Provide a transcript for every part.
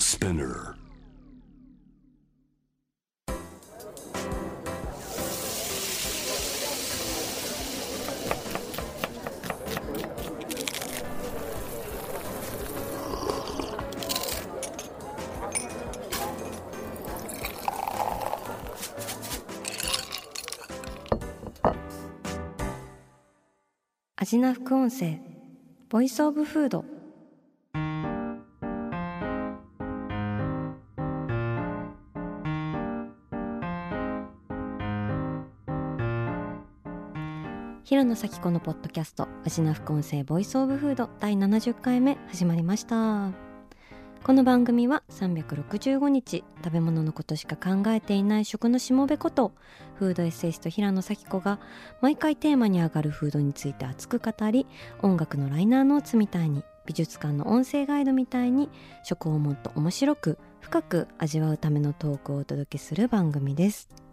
Spinner. アジナ副音声Voice of Food 平野咲子のポッドキャストアジナ副音声 Voice of Food 第70回目始まりました。この番組は365日食べ物のことしか考えていない食のしもべことフードエッセイスト平野咲子が毎回テーマに上がるフードについて熱く語り音楽のライナーノーツみたいに美術館の音声ガイドみたいに食をもっと面白く深く味わうためのトークをお届けする番組です。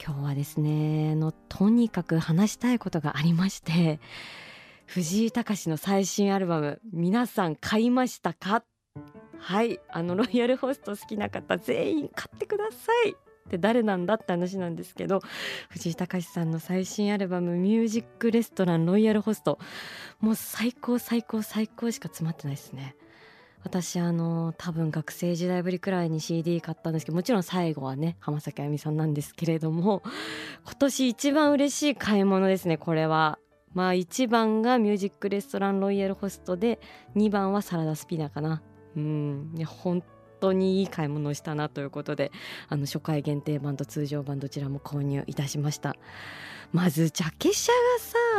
今日はですねのとにかく話したいことがありまして 藤井隆の最新アルバム皆さん買いましたか？はいあのロイヤルホスト好きな方全員買ってください。って誰なんだって話なんですけど藤井隆さんの最新アルバム「ミュージックレストランロイヤルホスト」もう最高最高最高しか詰まってないですね。私あの多分学生時代ぶりくらいに CD 買ったんですけどもちろん最後はね浜崎あゆみさんなんですけれども 今年一番嬉しい買い物ですねこれは。まあ1番がミュージックレストランロイヤルホストで2番はサラダスピナーかな。うん。いや本当にいい買い物をしたなということであの初回限定版と通常版どちらも購入いたしましたまずジャケ写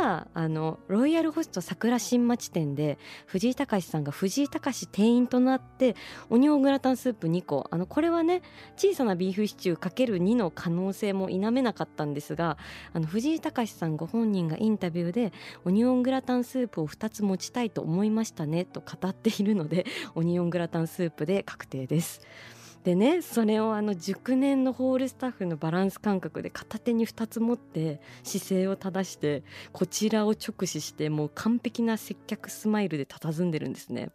がさあのロイヤルホスト桜新町店で藤井隆さんが藤井隆店員となってオニオングラタンスープ2個あのこれはね小さなビーフシチュー ×2 の可能性も否めなかったんですがあの藤井隆さんご本人がインタビューでオニオングラタンスープを2つ持ちたいと思いましたねと語っているのでオニオングラタンスープで確定です。です。でねそれをあの熟年のホールスタッフのバランス感覚で片手に2つ持って姿勢を正してこちらを直視してもう完璧な接客スマイルで佇んでるんですね。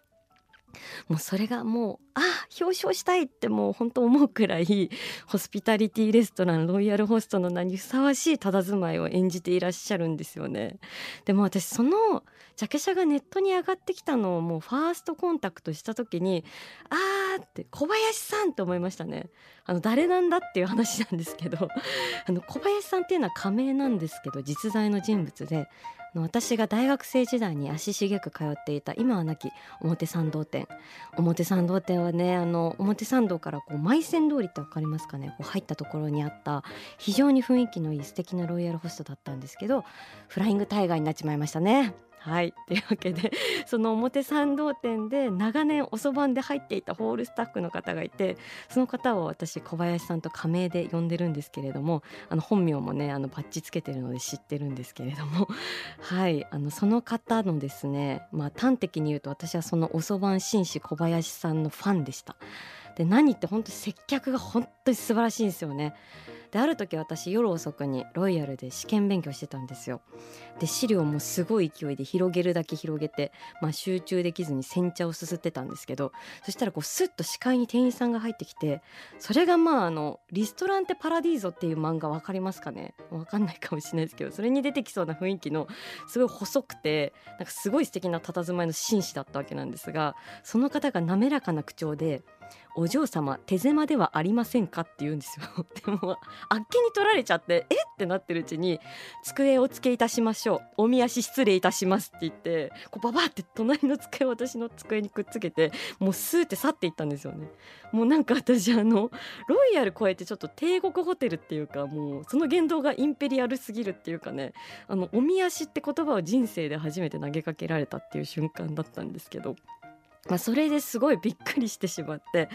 もうそれがもうあ表彰したいってもう本当思うくらいホスピタリティレストランロイヤルホストの名にふさわしい佇まいを演じていらっしゃるんですよね。でも私そのジャケ写がネットに上がってきたのをもうファーストコンタクトした時にあーって小林さんって思いましたね。あの誰なんだっていう話なんですけど あの小林さんっていうのは仮名なんですけど実在の人物で私が大学生時代に足しげく通っていた今はなき表参道店表参道店はねあの表参道からこう舞仙通りって分かりますかね？こう入ったところにあった非常に雰囲気のいい素敵なロイヤルホストだったんですけどフライングタイガーになっちまいましたね。はいというわけで その表参道店で長年おそばんで入っていたホールスタッフの方がいてその方を私小林さんと仮名で呼んでるんですけれどもあの本名もねあのバッジつけてるので知ってるんですけれども はいあのその方のですねまあ端的に言うと私はそのおそばん紳士小林さんのファンでした。で何って本当接客が本当に素晴らしいんですよね。である時私夜遅くにロイヤルで試験勉強してたんですよ。で資料もすごい勢いで広げるだけ広げて、まあ、集中できずに煎茶をすすってたんですけどそしたらこうスッと視界に店員さんが入ってきてそれがまああの「リストランテ・パラディーゾ」っていう漫画わかりますかね？わかんないかもしれないですけどそれに出てきそうな雰囲気のすごい細くてなんかすごい素敵な佇まいの紳士だったわけなんですがその方が滑らかな口調で「お嬢様手狭ではありませんか?」って言うんですよ。でもあっけに取られちゃって「え？っ?」てなってるうちに「机をお付けいたしましょうおみ足失礼いたします」って言ってこうババって隣の机を私の机にくっつけてもうスーって去っていったんですよね。もうなんか私あのロイヤル超えてちょっと帝国ホテルっていうかもうその言動がインペリアルすぎるっていうかねあのおみ足って言葉を人生で初めて投げかけられたっていう瞬間だったんですけど。まあ、それですごいびっくりしてしまって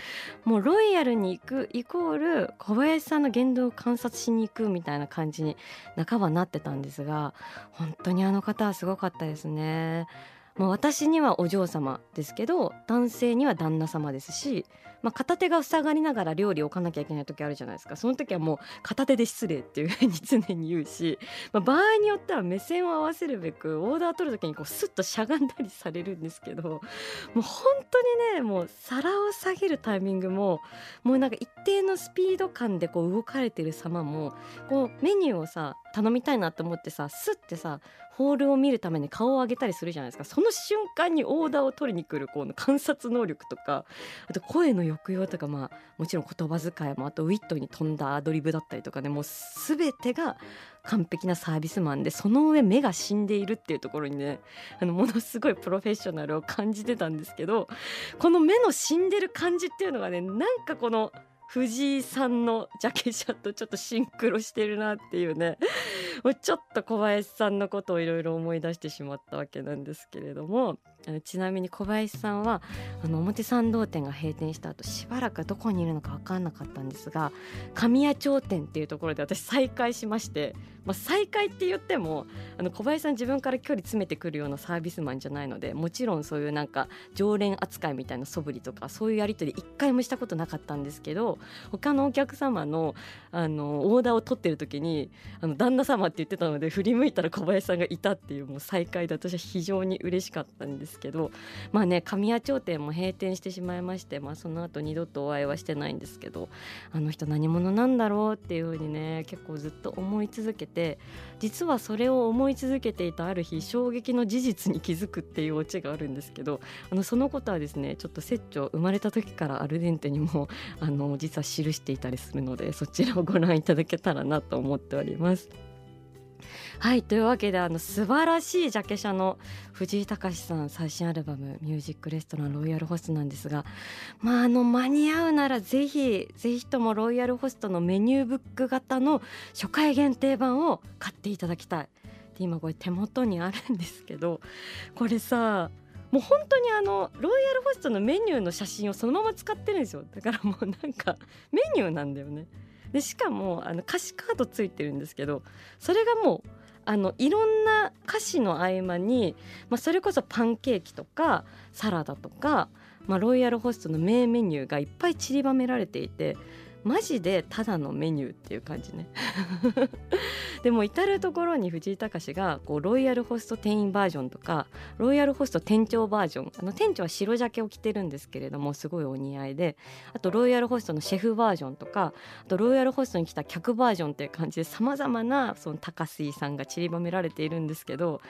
もうロイヤルに行くイコール小林さんの言動を観察しに行くみたいな感じに半ばなってたんですが本当にあの方はすごかったですね。まあ、私にはお嬢様ですけど男性には旦那様ですし、まあ、片手が塞がりながら料理を置かなきゃいけない時あるじゃないですか。その時はもう片手で失礼っていうふうに常に言うし、まあ、場合によっては目線を合わせるべくオーダー取る時にこうスッとしゃがんだりされるんですけどもう本当にねもう皿を下げるタイミングももうなんか一定のスピード感でこう動かれてる様もこうメニューをさ頼みたいなと思ってさスッてさホールを見るために顔を上げたりするじゃないですか。その瞬間にオーダーを取りに来るこの観察能力とかあと声の抑揚とかまあもちろん言葉遣いもあとウィットに富んだアドリブだったりとかねもう全てが完璧なサービスマンでその上目が死んでいるっていうところにねあのものすごいプロフェッショナルを感じてたんですけどこの目の死んでる感じっていうのがねなんかこの藤井さんのジャケ写とちょっとシンクロしてるなっていうね。ちょっと小林さんのことをいろいろ思い出してしまったわけなんですけれども。ちなみに小林さんはあの表参道店が閉店した後しばらくどこにいるのか分かんなかったんですが神谷町店っていうところで私再会しまして、まあ、再会って言ってもあの小林さん自分から距離詰めてくるようなサービスマンじゃないのでもちろんそういうなんか常連扱いみたいな素振りとかそういうやり取り一回もしたことなかったんですけど他のお客様のあのオーダーを取ってる時にあの旦那様って言ってたので振り向いたら小林さんがいたっていうもう再会で私は非常に嬉しかったんです。ですけどまあね神谷町店も閉店してしまいまして、まあ、その後二度とお会いはしてないんですけどあの人何者なんだろうっていうふうにね結構ずっと思い続けて実はそれを思い続けていたある日衝撃の事実に気づくっていうオチがあるんですけどあのそのことはですねちょっと摂長生まれた時からアルデンテにもあの実は記していたりするのでそちらをご覧いただけたらなと思っております。はいというわけであの素晴らしいジャケ写の藤井隆さん最新アルバム「ミュージックレストランロイヤルホスト」なんですがまああの間に合うならぜひぜひともロイヤルホストのメニューブック型の初回限定版を買っていただきたい。で今これ手元にあるんですけどこれさもう本当にあのロイヤルホストのメニューの写真をそのまま使ってるんですよだからもうなんかメニューなんだよねでしかもあの歌詞カードついてるんですけどそれがもうあのいろんな歌詞の合間に、まあ、それこそパンケーキとかサラダとか、まあ、ロイヤルホストの名メニューがいっぱい散りばめられていてマジでただのメニューっていう感じね。でも至る所に藤井隆がこうロイヤルホスト店員バージョンとかロイヤルホスト店長バージョンあの店長は白ジャケを着てるんですけれどもすごいお似合いであとロイヤルホストのシェフバージョンとかあとロイヤルホストに来た客バージョンっていう感じでさまざまなその高杉さんが散りばめられているんですけど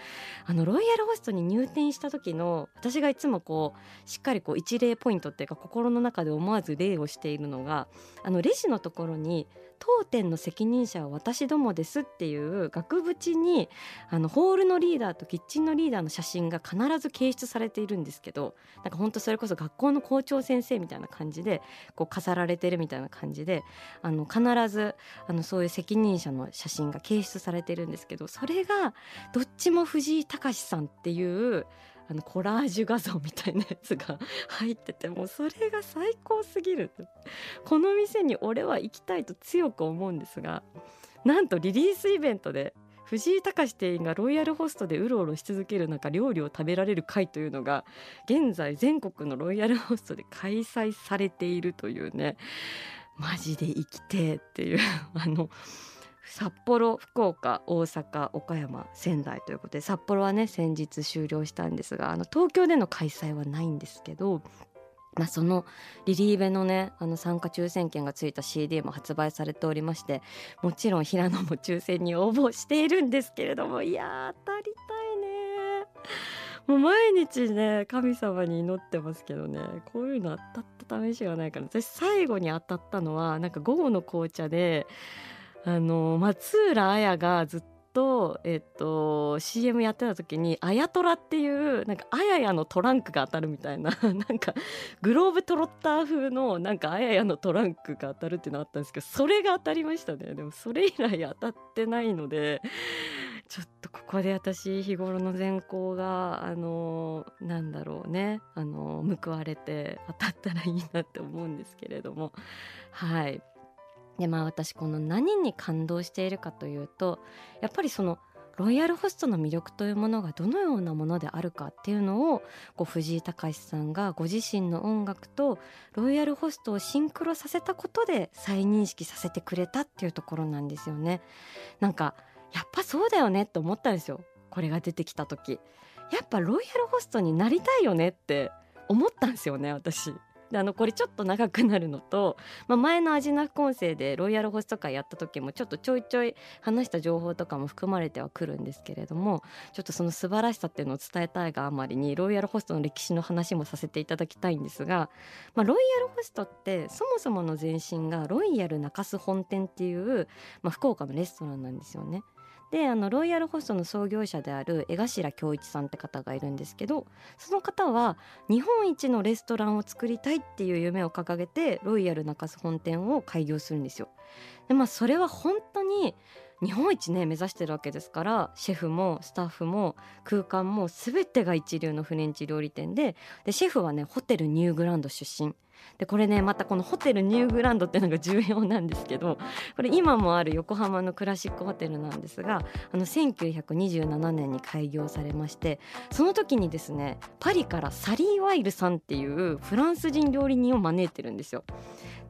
あのロイヤルホストに入店した時の私がいつもこうしっかりこう一例ポイントっていうか心の中で思わず礼をしているのがあのレジのところに当店の責任者は私どもですっていう額縁にあのホールのリーダーとキッチンのリーダーの写真が必ず掲出されているんですけどなんか本当それこそ学校の校長先生みたいな感じでこう飾られてるみたいな感じであの必ずあのそういう責任者の写真が掲出されてるんですけどそれがどっちも藤井隆さんっていうあのコラージュ画像みたいなやつが 入っててもうそれが最高すぎる。この店に俺は行きたいと強く思うんですがなんとリリースイベントで藤井隆店員がロイヤルホストでうろうろし続ける中料理を食べられる会というのが現在全国のロイヤルホストで開催されているというね。マジで生きてっていう。あの札幌福岡大阪岡山仙台ということで札幌はね先日終了したんですがあの東京での開催はないんですけどまあ、そのリリーベのねあの参加抽選券がついた CD も発売されておりましてもちろん平野も抽選に応募しているんですけれどもいや当たりたいねもう毎日ね神様に祈ってますけどねこういうの当たった試しがないから私最後に当たったのはなんか午後の紅茶であの松浦綾がずっと、えっと、CM やってた時に「あやトラ」っていうなんかあややのトランクが当たるみたいな なんかグローブトロッター風のなんかあややのトランクが当たるっていうのあったんですけどそれが当たりましたねでもそれ以来当たってないのでちょっとここで私日頃の善行があのなんだろうねあの報われて当たったらいいなって思うんですけれどもはい。でまあ私この何に感動しているかというとやっぱりそのロイヤルホストの魅力というものがどのようなものであるかっていうのをこう藤井隆さんがご自身の音楽とロイヤルホストをシンクロさせたことで再認識させてくれたっていうところなんですよね。なんかやっぱそうだよねって思ったんですよこれが出てきた時。やっぱロイヤルホストになりたいよねって思ったんですよね私。であのこれちょっと長くなるのと、まあ、前のアジナフコンセでロイヤルホスト会やった時もちょっとちょいちょい話した情報とかも含まれてはくるんですけれどもちょっとその素晴らしさっていうのを伝えたいがあまりにロイヤルホストの歴史の話もさせていただきたいんですが、まあ、ロイヤルホストってそもそもの前身がロイヤル中洲本店っていう、まあ、福岡のレストランなんですよね。であのロイヤルホストの創業者である江頭恭一さんって方がいるんですけどその方は日本一のレストランを作りたいっていう夢を掲げてロイヤル中洲本店を開業するんですよ。でまあそれは本当に日本一ね目指してるわけですからシェフもスタッフも空間も全てが一流のフレンチ料理店ででシェフはねホテルニューグランド出身でこれねまたこのホテルニューグランドっていうのが重要なんですけどこれ今もある横浜のクラシックホテルなんですがあの1927年に開業されましてその時にですねパリからサリー・ワイルさんっていうフランス人料理人を招いてるんですよ。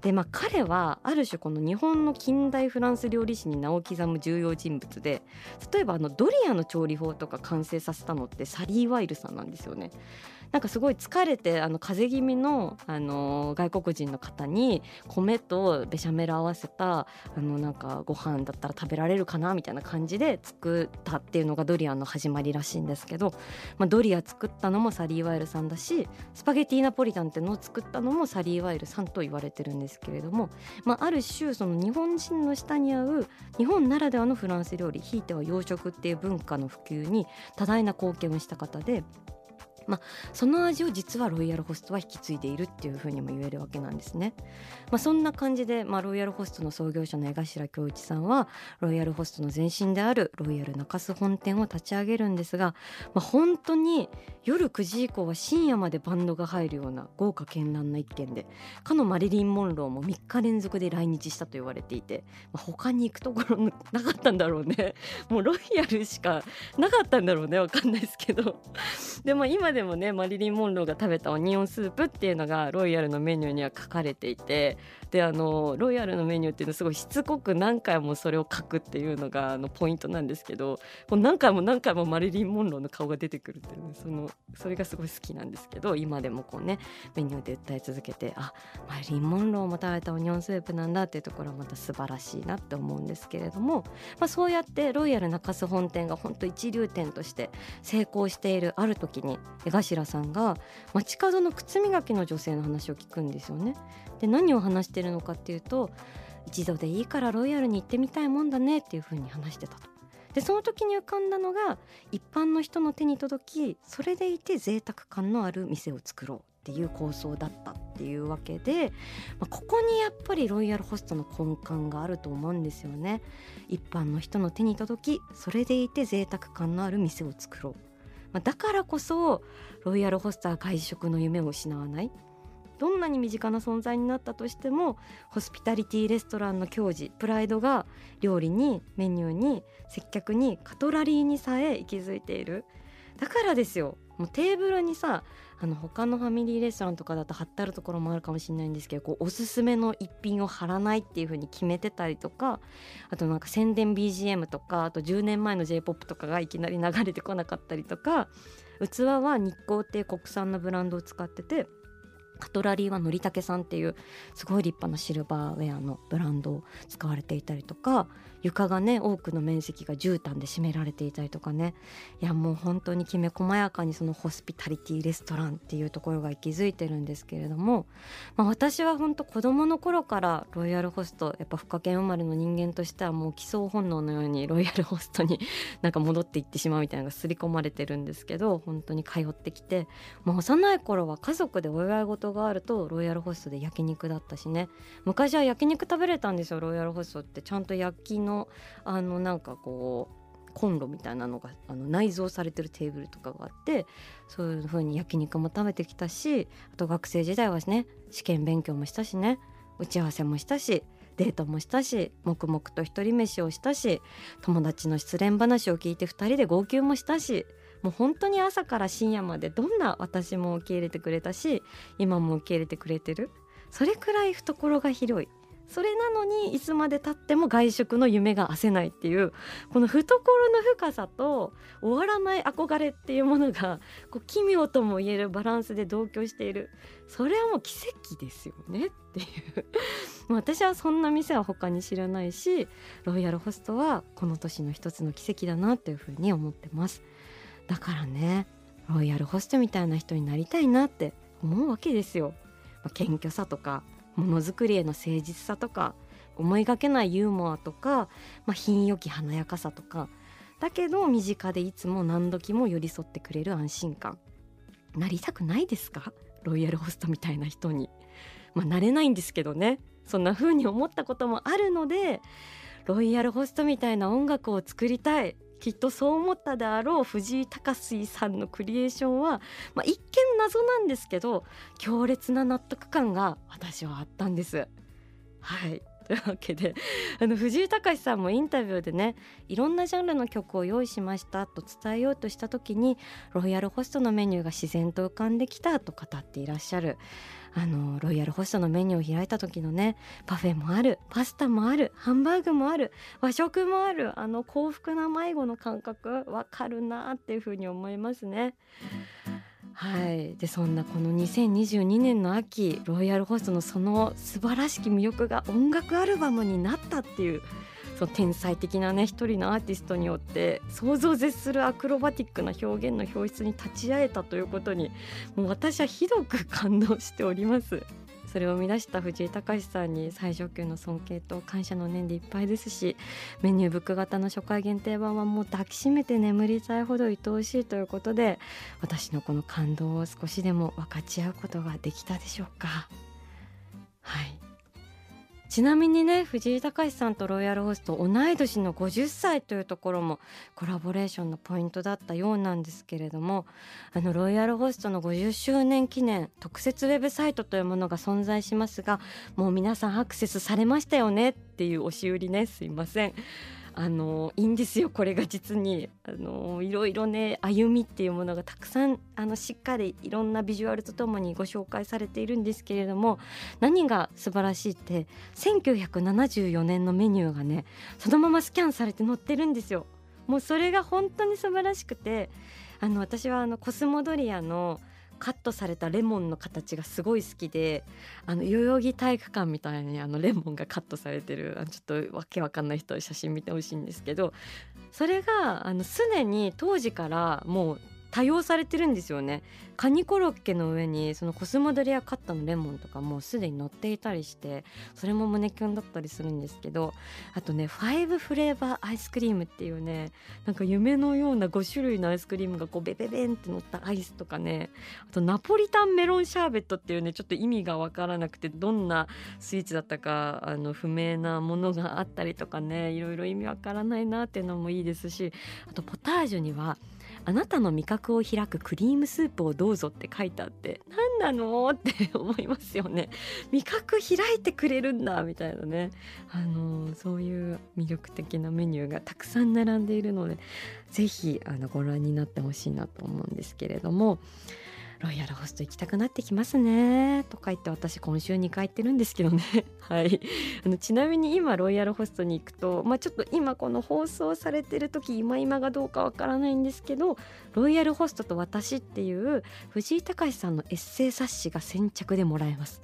でまあ彼はある種この日本の近代フランス料理史に名を刻む重要人物で例えばあのドリアの調理法とか完成させたのってサリー・ワイルさんなんですよね。なんかすごい疲れてあの風邪気味の、あの外国人の方に米とベシャメル合わせたあのなんかご飯だったら食べられるかなみたいな感じで作ったっていうのがドリアンの始まりらしいんですけど、まあ、ドリア作ったのもサリー・ワイルさんだしスパゲティナポリタンっていうのを作ったのもサリー・ワイルさんと言われてるんですけれども、まあ、ある種その日本人の下に合う日本ならではのフランス料理ひいては洋食っていう文化の普及に多大な貢献をした方で。まあ、その味を実はロイヤルホストは引き継いでいるっていうふうにも言えるわけなんですね。まあ、そんな感じで、まあ、ロイヤルホストの創業者の江頭恭一さんはロイヤルホストの前身であるロイヤル中洲本店を立ち上げるんですが、まあ、本当に夜9時以降は深夜までバンドが入るような豪華絢爛な一軒でかのマリリン・モンローも3日連続で来日したと言われていて、まあ、他に行くところなかったんだろうね。もうロイヤルしかなかったんだろうね。わかんないですけど。でも今でもねマリリン・モンローが食べたオニオンスープっていうのがロイヤルのメニューには書かれていてであのロイヤルのメニューっていうのはすごいしつこく何回もそれを書くっていうのがあのポイントなんですけどもう何回も何回もマリリン・モンローの顔が出てくるっていう、ね、そのそれがすごい好きなんですけど今でもこうねメニューで訴え続けてあマリリン・モンローも食べたオニオンスープなんだっていうところはまた素晴らしいなって思うんですけれども、まあ、そうやってロイヤル中洲本店が本当一流店として成功しているある時に江頭さんが街角の靴磨きの女性の話を聞くんですよね。で何を話してるのかっていうと一度でいいからロイヤルに行ってみたいもんだねっていう風に話してたと。でその時に浮かんだのが一般の人の手に届きそれでいて贅沢感のある店を作ろうっていう構想だったっていうわけで、まあ、ここにやっぱりロイヤルホストの根幹があると思うんですよね一般の人の手に届きそれでいて贅沢感のある店を作ろう、まあ、だからこそロイヤルホストは外食の夢を失わない。どんなに身近な存在になったとしてもホスピタリティレストランの矜持プライドが料理にメニューに接客にカトラリーにさえ息づいている。だからですよ。もうテーブルにさあの他のファミリーレストランとかだと貼ってあるところもあるかもしれないんですけどこうおすすめの一品を貼らないっていう風に決めてたりとかあとなんか宣伝 BGM とかあと10年前の j p o p とかがいきなり流れてこなかったりとか器は日光っていう国産のブランドを使っててカトラリーはのりたけさんっていうすごい立派なシルバーウェアのブランドを使われていたりとか床がね多くの面積が絨毯で占められていたりとかね。いやもう本当にきめ細やかにそのホスピタリティレストランっていうところが息づいてるんですけれども、まあ、私は本当子供の頃からロイヤルホストやっぱ福建生まれの人間としてはもう基礎本能のようにロイヤルホストになんか戻っていってしまうみたいなのが刷り込まれてるんですけど本当に通ってきて。もう幼い頃は家族でお祝い事があるとロイヤルホストで焼肉だったしね。昔は焼肉食べれたんですよロイヤルホストって。ちゃんと焼きののあのなんかこうコンロみたいなのがあの内蔵されてるテーブルとかがあってそういう風に焼肉も食べてきたしあと学生時代はね試験勉強もしたしね打ち合わせもしたしデートもしたし黙々と一人飯をしたし友達の失恋話を聞いて2人で号泣もしたしもう本当に朝から深夜までどんな私も受け入れてくれたし今も受け入れてくれてる。それくらい懐が広い。それなのにいつまでたっても外食の夢が焦せないっていうこの懐の深さと終わらない憧れっていうものがこう奇妙とも言えるバランスで同居している。それはもう奇跡ですよねっていう。私はそんな店は他に知らないしロイヤルホストはこの年の一つの奇跡だなっていうふうに思ってます。だからねロイヤルホストみたいな人になりたいなって思うわけですよ、謙虚さとかものづくりへの誠実さとか思いがけないユーモアとか、まあ、品良き華やかさとか。だけど身近でいつも何時も寄り添ってくれる安心感。なりたくないですか？ロイヤルホストみたいな人に。まあなれないんですけどね。そんな風に思ったこともあるのでロイヤルホストみたいな音楽を作りたい。きっとそう思ったであろう藤井隆さんのクリエーションは、まあ、一見謎なんですけど強烈な納得感が私はあったんです。はいというわけであの藤井隆さんもインタビューでねいろんなジャンルの曲を用意しましたと伝えようとした時にロイヤルホストのメニューが自然と浮かんできたと語っていらっしゃるあのロイヤルホストのメニューを開いた時のねパフェもあるパスタもあるハンバーグもある和食もあるあの幸福な迷子の感覚わかるなっていうふうに思いますね。はい、でそんなこの2022年の秋ロイヤルホストのその素晴らしき魅力が音楽アルバムになったっていうその天才的なね一人のアーティストによって想像を絶するアクロバティックな表現の表出に立ち会えたということにもう私はひどく感動しております。それを生み出した藤井隆さんに最上級の尊敬と感謝の念でいっぱいですしメニューブック型の初回限定版はもう抱きしめて眠りたいほど愛おしいということで私のこの感動を少しでも分かち合うことができたでしょうか。はいちなみにね藤井隆さんとロイヤルホスト同い年の50歳というところもコラボレーションのポイントだったようなんですけれどもあのロイヤルホストの50周年記念特設ウェブサイトというものが存在しますがもう皆さんアクセスされましたよねっていう押し売りねすいません。あのいいんですよこれが実にあのいろいろね歩みっていうものがたくさんあのしっかりいろんなビジュアルとともにご紹介されているんですけれども何が素晴らしいって1974年のメニューがねそのままスキャンされて載ってるんですよ。もうそれが本当に素晴らしくてあの私はあのコスモドリアのカットされたレモンの形がすごい好きであの代々木体育館みたいにあのレモンがカットされてるちょっとわけわかんない人写真見てほしいんですけどそれがあのすでに当時からもう多用されてるんですよね。カニコロッケの上にそのコスモドリアカッターのレモンとかもうすでに乗っていたりしてそれも胸キュンだったりするんですけどあとね5フレーバーアイスクリームっていうねなんか夢のような5種類のアイスクリームがこうベベベンって乗ったアイスとかねあとナポリタンメロンシャーベットっていうねちょっと意味がわからなくてどんなスイーツだったかあの不明なものがあったりとかねいろいろ意味わからないなっていうのもいいですしあとポタージュにはあなたの味覚を開くクリームスープをどうぞって書いてあって何なのって思いますよね。味覚開いてくれるんだみたいなね。あのそういう魅力的なメニューがたくさん並んでいるので是非あのご覧になってほしいなと思うんですけれども。ロイヤルホスト行きたくなってきますね。とか言って私今週2回行ってるんですけどね。はい。あのちなみに今ロイヤルホストに行くとまあちょっと今この放送されてる時今今がどうかわからないんですけどロイヤルホストと私っていう藤井隆さんのエッセイ冊子が先着でもらえます。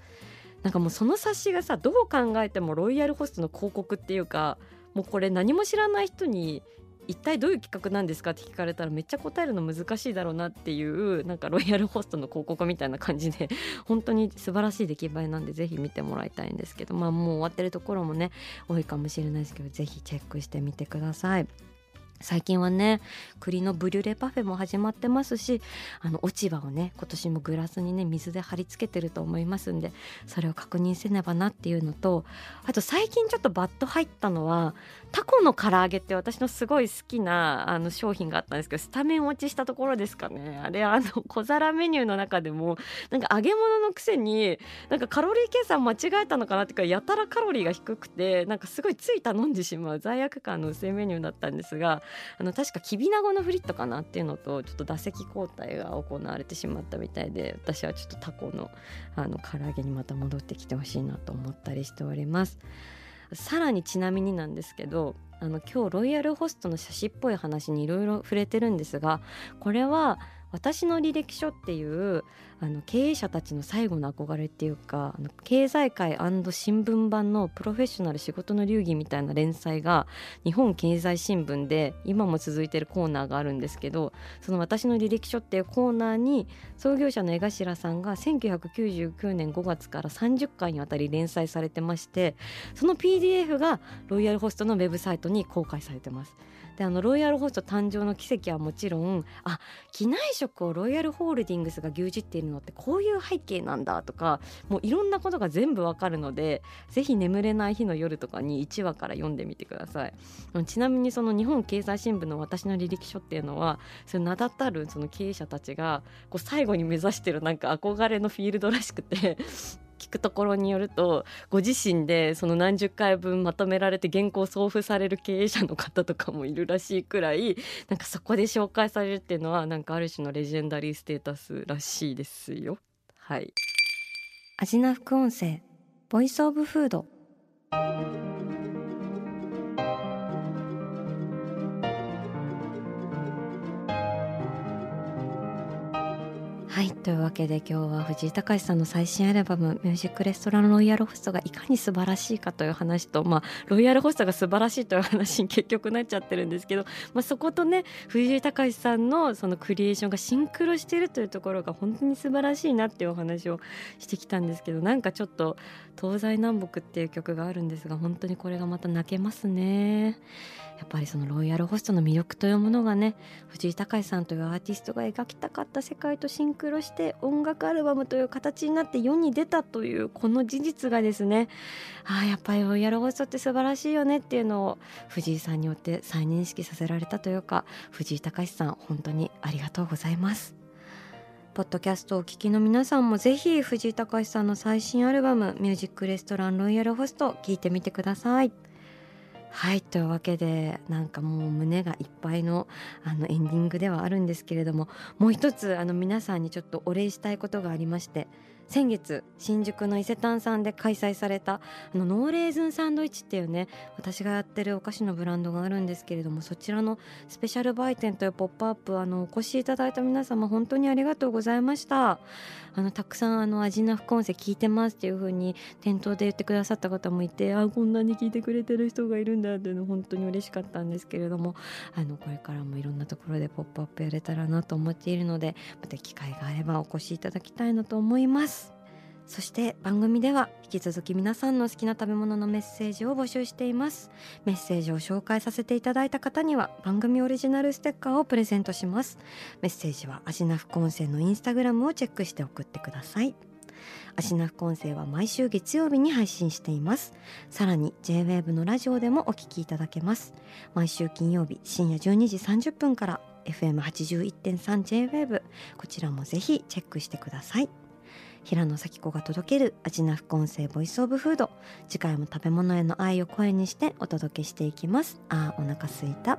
なんかもうその冊子がさどう考えてもロイヤルホストの広告っていうかもうこれ何も知らない人に一体どういう企画なんですかって聞かれたらめっちゃ答えるの難しいだろうなっていうなんかロイヤルホストの広告みたいな感じで本当に素晴らしい出来栄えなんでぜひ見てもらいたいんですけどまあもう終わってるところもね多いかもしれないですけどぜひチェックしてみてください。最近はね栗のブリュレパフェも始まってますしあの落ち葉をね今年もグラスにね水で貼り付けてると思いますんでそれを確認せねばなっていうのとあと最近ちょっとバッと入ったのはタコの唐揚げって私のすごい好きなあの商品があったんですけどスタメン落ちしたところですかねあれあの小皿メニューの中でもなんか揚げ物のくせになんかカロリー計算間違えたのかなっていうかやたらカロリーが低くてなんかすごいつい頼んでしまう罪悪感の薄いメニューだったんですがあの確かきびなごのフリットかなっていうのとちょっと打席交代が行われてしまったみたいで私はちょっとタコのあの唐揚げにまた戻ってきてほしいなと思ったりしております。さらにちなみになんですけどあの今日ロイヤルホストの写真っぽい話にいろいろ触れてるんですがこれは私の履歴書っていうあの経営者たちの最後の憧れっていうかあの経済界新聞版のプロフェッショナル仕事の流儀みたいな連載が日本経済新聞で今も続いてるコーナーがあるんですけどその私の履歴書っていうコーナーに創業者の江頭さんが1999年5月から30回にわたり連載されてましてその PDF がロイヤルホストのウェブサイトに公開されてます。であのロイヤルホスト誕生の奇跡はもちろんあ機内食をロイヤルホールディングスが牛耳っているのってこういう背景なんだとかもういろんなことが全部わかるのでぜひ眠れない日の夜とかに1話から読んでみてください。ちなみにその日本経済新聞の私の履歴書っていうのはその名だたるその経営者たちがこう最後に目指してるなんか憧れのフィールドらしくて聞くところによるとご自身でその何十回分まとめられて原稿送付される経営者の方とかもいるらしいくらいなんかそこで紹介されるっていうのはなんかある種のレジェンダリーステータスらしいですよ。はい。アジナ副音声ボイスオブフードはいというわけで今日は藤井隆さんの最新アルバム「ミュージックレストランロイヤルホスト」がいかに素晴らしいかという話と、まあ、ロイヤルホストが素晴らしいという話に 結局なっちゃってるんですけど、まあ、そことね藤井隆さんのそのクリエーションがシンクロしてるというところが本当に素晴らしいなっていうお話をしてきたんですけどなんかちょっと「東西南北」っていう曲があるんですが本当にこれがまた泣けますね。やっぱりそのロイヤルホストの魅力というものがね藤井隆さんというアーティストが描きたかった世界とシンクロして音楽アルバムという形になって世に出たというこの事実がですねああやっぱりロイヤルホストって素晴らしいよねっていうのを藤井さんによって再認識させられたというか藤井隆さん本当にありがとうございます。ポッドキャストをお聞きの皆さんもぜひ藤井隆さんの最新アルバム「ミュージックレストランロイヤルホスト」聴いてみてください。はいというわけでなんかもう胸がいっぱいのあのエンディングではあるんですけれどももう一つあの皆さんにちょっとお礼したいことがありまして先月新宿の伊勢丹さんで開催されたあのノーレーズンサンドイッチっていうね私がやってるお菓子のブランドがあるんですけれどもそちらのスペシャル売店というポップアップあのお越しいただいた皆様本当にありがとうございました。あのたくさんあの味な副音声聞いてますっていう風に店頭で言ってくださった方もいてあこんなに聞いてくれてる人がいるんだっていうの本当に嬉しかったんですけれどもあのこれからもいろんなところでポップアップやれたらなと思っているのでまた機会があればお越しいただきたいなと思います。そして番組では引き続き皆さんの好きな食べ物のメッセージを募集しています。メッセージを紹介させていただいた方には番組オリジナルステッカーをプレゼントします。メッセージはアジナフコンセのインスタグラムをチェックして送ってください。アシナフコンセは毎週月曜日に配信しています。さらに JWAVE のラジオでもお聞きいただけます。毎週金曜日深夜12時30分から FM81.3JWAVE こちらもぜひチェックしてください。平野咲子が届ける味な副音声ボイスオブフード。次回も食べ物への愛を声にしてお届けしていきます。あーお腹すいた。